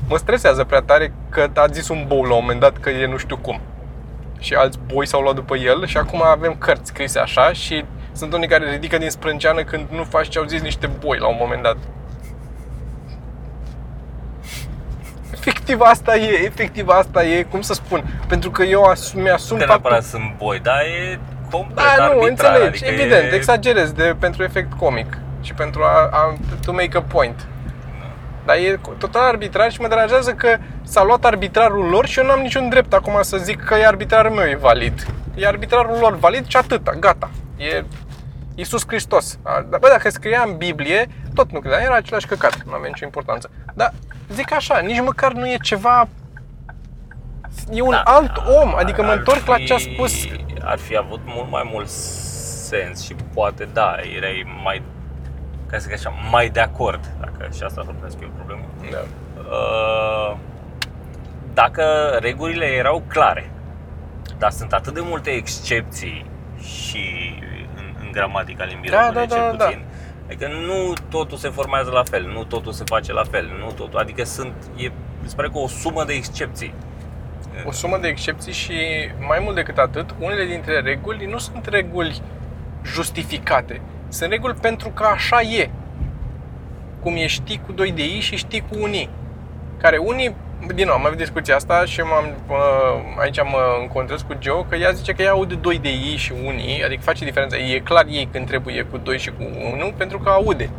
S1: Mă stresează prea tare că a zis un bou la un moment dat că e nu știu cum. Și alți boi s-au luat după el și acum avem cărți scrise așa și sunt unii care ridică din sprânceană când nu faci ce au zis niște boi la un moment dat. Efectiv asta e, efectiv asta e, cum să spun, pentru că eu asum, mi-asum
S2: Nu că
S1: faptul
S2: neapărat sunt boi, dar e complet
S1: da, nu,
S2: arbitrar,
S1: înțelegi,
S2: adică
S1: evident,
S2: e...
S1: exagerez de, pentru efect comic și pentru a, a to make a point. Dar e total arbitrar și mă deranjează că s-a luat arbitrarul lor și eu nu am niciun drept acum să zic că e arbitrarul meu e valid. E arbitrarul lor valid și atâta, gata. E Iisus Hristos. A, Bă, dacă scria în Biblie, tot nu credea, era același căcat, nu avea nicio importanță. Dar zic așa, nici măcar nu e ceva... E un
S2: Da,
S1: alt om, adică mă
S2: ar
S1: întorc la ce a
S2: fi-
S1: spus
S2: Ar fi avut mult mai mult sens și poate da, erai mai, ca să zic așa, mai de acord, dacă și asta ar putea să fie o problemă.
S1: Da.
S2: Uh, dacă regulile erau clare, dar sunt atât de multe excepții și în, în gramatica limbii
S1: Da,
S2: române,
S1: da,
S2: cel
S1: da, da.
S2: Puțin, Adică nu totul se formează la fel, nu totul se face la fel, nu totul, adică sunt, e, mi se pare că o sumă de excepții.
S1: o sumă de excepții și mai mult decât atât, unele dintre reguli nu sunt reguli justificate. Sunt reguli pentru că așa e. Cum e știi cu 2 de i și știi cu un i. Care unii, din nou, am avut discuția asta și m-am, mă- aici mă încontrez cu Joe că ea zice că ea aude 2 de i și un i, adică face diferența. E clar ei când trebuie cu 2 și cu 1 pentru că aude.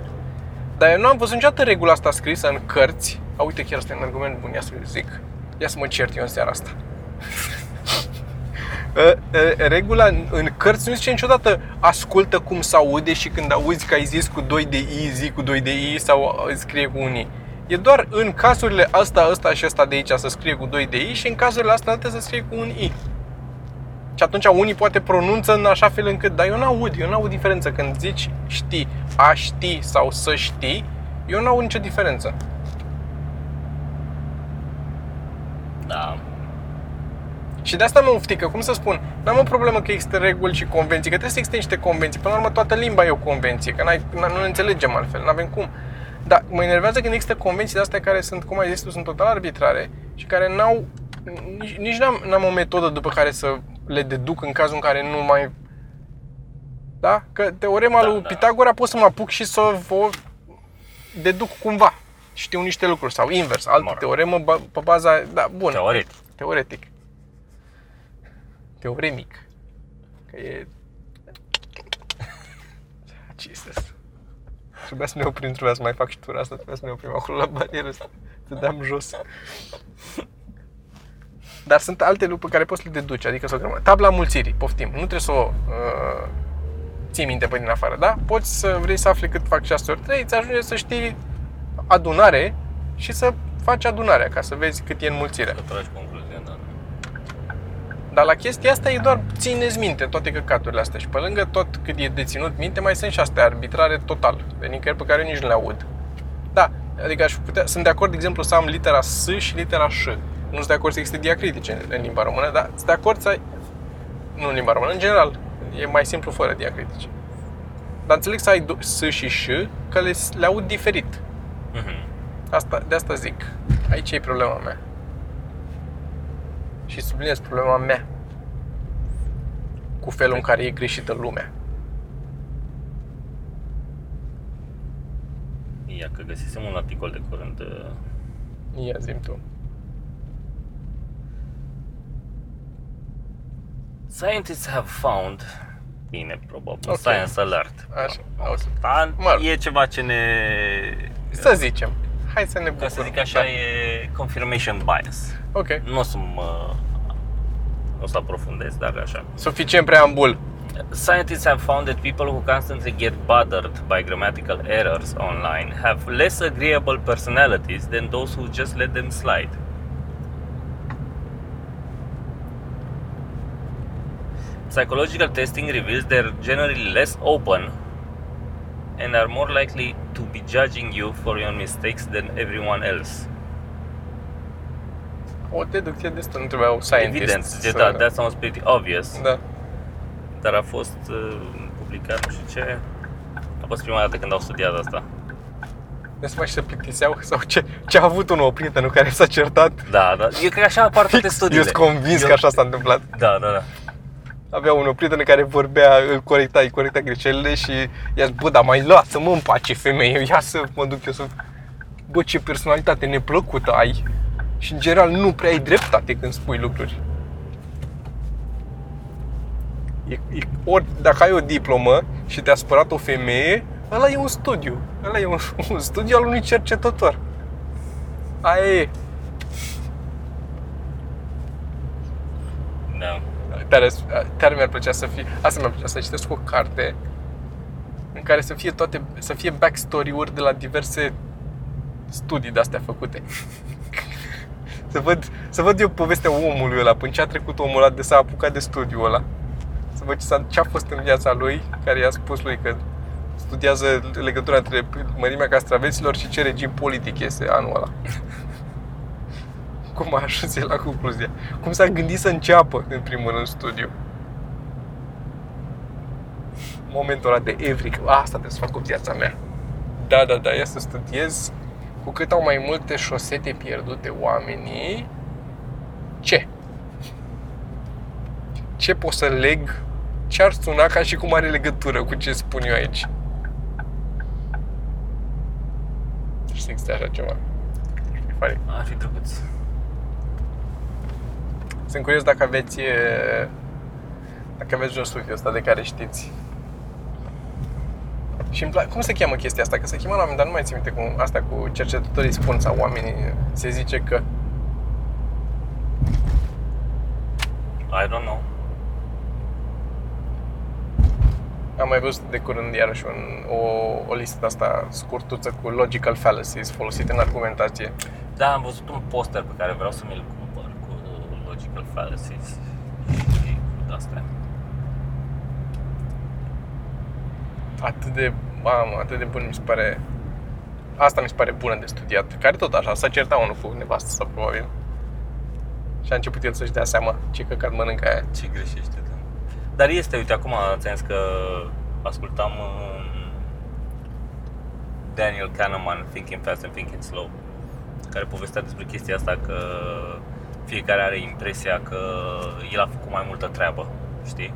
S1: Dar eu nu am văzut niciodată regula asta scrisă în cărți. A, uite, chiar asta e un argument bun, ia să zic. Ia să mă cert eu în seara asta. Uh, uh, Regula în- în cărți nu zice niciodată ascultă cum se aude și când auzi că ai zis cu 2 de i, zi cu 2 de i sau uh, scrie cu un i. E doar în cazurile asta, ăsta și ăsta de aici să scrie cu 2 de i și în cazurile astea alte să scrie cu un i. Și atunci unii poate pronunță în așa fel încât, dar eu nu aud, eu nu aud diferență când zici știi, a ști sau să știi, eu nu aud nicio diferență.
S2: Da.
S1: Și de asta mă uftică, cum să spun, n-am o problemă că există reguli și convenții, că trebuie să existe niște convenții. Până la urmă, toată limba e o convenție, că n-ai, n- nu ne înțelegem altfel, nu avem cum. Dar mă enervează când există convenții de astea care sunt, cum ai zis tu, sunt total arbitrare și care n-au, nici, nici n-am, n-am o metodă după care să le deduc în cazul în care nu mai... Da? Că teorema
S2: Da,
S1: lui
S2: da.
S1: Pitagora pot să mă apuc și să o deduc cumva. Știu niște lucruri sau invers, altă
S2: Mă rog.
S1: teoremă ba- pe baza... Da, bun.
S2: Teoretic.
S1: Teoretic. Teoremic. Că e... Jesus. Trebuia să ne oprim, trebuia să mai fac și tura asta, trebuia să ne oprim acolo la barieră, să te dăm jos. Dar sunt alte lucruri pe care poți să le deduci, adică să o grămadă. Tabla mulțirii, poftim, nu trebuie să o uh, ții minte pe din afară, da? Poți să vrei să afli cât fac 6 ori 3, îți ajunge să știi adunare și să faci adunarea ca să vezi cât e înmulțirea.
S2: Să tragi concluzia, da.
S1: Dar la chestia asta e doar țineți minte toate căcaturile astea și pe lângă tot cât e de ținut minte, mai sunt și astea arbitrare total, de nicăieri pe care eu nici nu le aud. Da, adică aș putea, sunt de acord, de exemplu, să am litera S și litera Ș. Nu sunt de acord să existe diacritice în, în limba română, dar sunt de acord să ai, nu în limba română, în general, e mai simplu fără diacritice. Dar înțeleg să ai do- S și Ș, că le, le aud diferit.
S2: Mhm.
S1: Asta, de asta zic. Aici e problema mea. Și subliniez problema mea. Cu felul în care e greșită lumea.
S2: Ia că găsisem un articol de curând uh,
S1: Ia zi tu.
S2: Scientists have found Bine, probabil,
S1: Ok.
S2: science alert
S1: Așa, o să-
S2: Dar
S1: Mă rog.
S2: e ceva ce ne...
S1: Să zicem. Hai să ne
S2: Ca
S1: bucurăm.
S2: să zic așa,
S1: Da.
S2: e confirmation bias
S1: Ok.
S2: Nu o să mă... Nu o să aprofundez, dar așa
S1: Suficient preambul.
S2: Scientists have found that people who constantly get bothered by grammatical errors online have less agreeable personalities than those who just let them slide. Psychological testing reveals they're generally less open and are more likely to be judging you for your mistakes than everyone else.
S1: O deducție destul, nu trebuiau scientists
S2: Evident,
S1: să...
S2: that, that sounds pretty obvious.
S1: Da.
S2: Dar a fost uh, publicat, nu știu ce. A fost prima dată când au studiat asta.
S1: Ne să mai și se plictiseau sau ce, ce a avut unul, o prietenă care s-a certat.
S2: Da, da. Eu cred că așa apar toate
S1: Fix,
S2: studiile.
S1: eu sunt convins
S2: Eu-
S1: că așa s-a întâmplat.
S2: Da, da, da.
S1: Avea un prieten care vorbea, îl corecta, îi corecta greșelile și i-a zis, bă, dar mai lasă-mă în pace femeie, ia să mă duc eu să... Bă, ce personalitate neplăcută ai și în general nu prea ai dreptate când spui lucruri. E, e, ori dacă ai o diplomă și te-a spărat o femeie, ăla e un studiu. Ăla e un, un studiu al unui cercetător. Aia e.
S2: Da.
S1: Tare, tare mi-ar plăcea să fie, asta mi-ar plăcea să citesc o carte în care să fie toate, să fie backstory-uri de la diverse studii de-astea făcute. să, văd, să văd eu povestea omului ăla, până ce a trecut omul ăla de s-a apucat de studiul ăla. Să văd ce, s-a, ce a fost în viața lui, care i-a spus lui că studiază legătura între mărimea castraveților și ce regim politic este anul ăla. Cum a ajuns el la concluzia? Cum s-a gândit să înceapă, în primul rând, studiu? Momentul ăla de evric, asta trebuie să fac cu viața mea. Da, da, da, ia să studiez. Cu cât au mai multe șosete pierdute oamenii, ce? Ce pot să leg? Ce ar suna ca și cum are legătură cu ce spun eu aici? Trebuie să existe așa ceva. E funny.
S2: Ar fi drăguț.
S1: Sunt curios dacă aveți e, dacă aveți un studiu ăsta de care știți. Și îmi place, cum se cheamă chestia asta? Că se cheamă la un moment dat, nu mai țin minte cum asta cu cercetătorii spun sau oamenii se zice că
S2: I don't know.
S1: am mai văzut de curând iarăși un, o, o listă de asta scurtuță cu logical fallacies folosite în argumentație.
S2: Da, am văzut un poster pe care vreau să mi-l cumpăr cu logical fallacies și cu astea.
S1: Atât de, mamă, atât de bun mi se pare, asta mi se pare bună de studiat. Care tot așa, s-a certat unul cu nevastă sau probabil. Și a început el să-și dea seama ce căcat mănâncă aia.
S2: Ce greșește, da. Dar este, uite, acum ți-am zis că ascultam um, Daniel Kahneman, Thinking Fast and Thinking Slow, care povestea despre chestia asta că fiecare are impresia că el a făcut mai multă treabă, știi?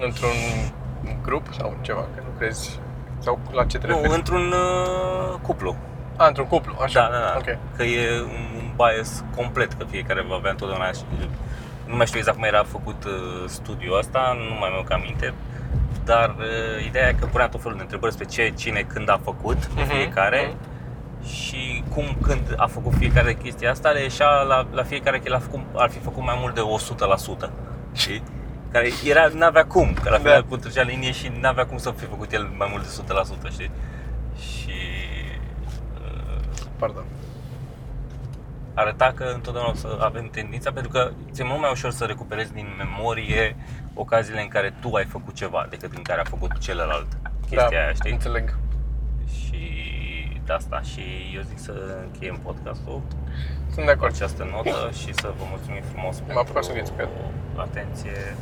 S1: Într-un grup sau ceva, că nu crezi? Sau la ce te referi?
S2: Nu, într-un uh, cuplu.
S1: A, într-un cuplu, așa.
S2: Da, da, da.
S1: Ok.
S2: Că e un bias complet, că fiecare va avea întotdeauna și nu mai știu exact cum era făcut uh, studiul ăsta, nu mai mi-au aminte, dar uh, ideea e că punea tot felul de întrebări despre ce, cine, când a făcut
S1: Mhm,
S2: fiecare
S1: mhm.
S2: Și cum când a făcut fiecare chestie asta, le ieșea la, la fiecare că el a făcut, ar fi făcut mai mult de 100%. Știi? Care era, n-avea cum, că la
S1: Da.
S2: final cu trecea linie și n-avea cum să fi făcut el mai mult de 100%, știi? Și uh,
S1: Pardon.
S2: arăta că întotdeauna o să avem tendința, pentru că ți-e mult mai ușor să recuperezi din memorie ocaziile în care tu ai făcut ceva decât în care a făcut celălalt chestia
S1: da,
S2: aia, știi?
S1: înțeleg.
S2: Și de asta și eu zic să încheiem podcastul
S1: Sunt de
S2: cu
S1: acord.
S2: această notă și să vă mulțumim frumos
S1: M-a apucat să
S2: pentru
S1: îngheț pe
S2: atenție,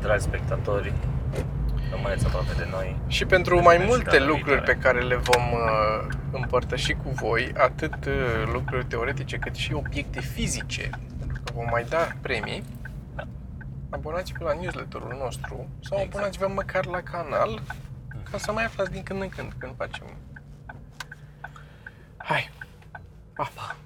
S2: dragi spectatori, rămâneți aproape de noi.
S1: Și pentru mai
S2: Vedem și
S1: multe
S2: data
S1: lucruri
S2: viitoare.
S1: pe care le vom uh, împărtăși cu voi, atât uh, lucruri teoretice cât și obiecte fizice, pentru că vom mai da premii,
S2: Da.
S1: abonați-vă la newsletterul nostru sau
S2: Exact.
S1: abonați-vă măcar la canal ca să mai aflați din când în când când facem. Hai! Pa!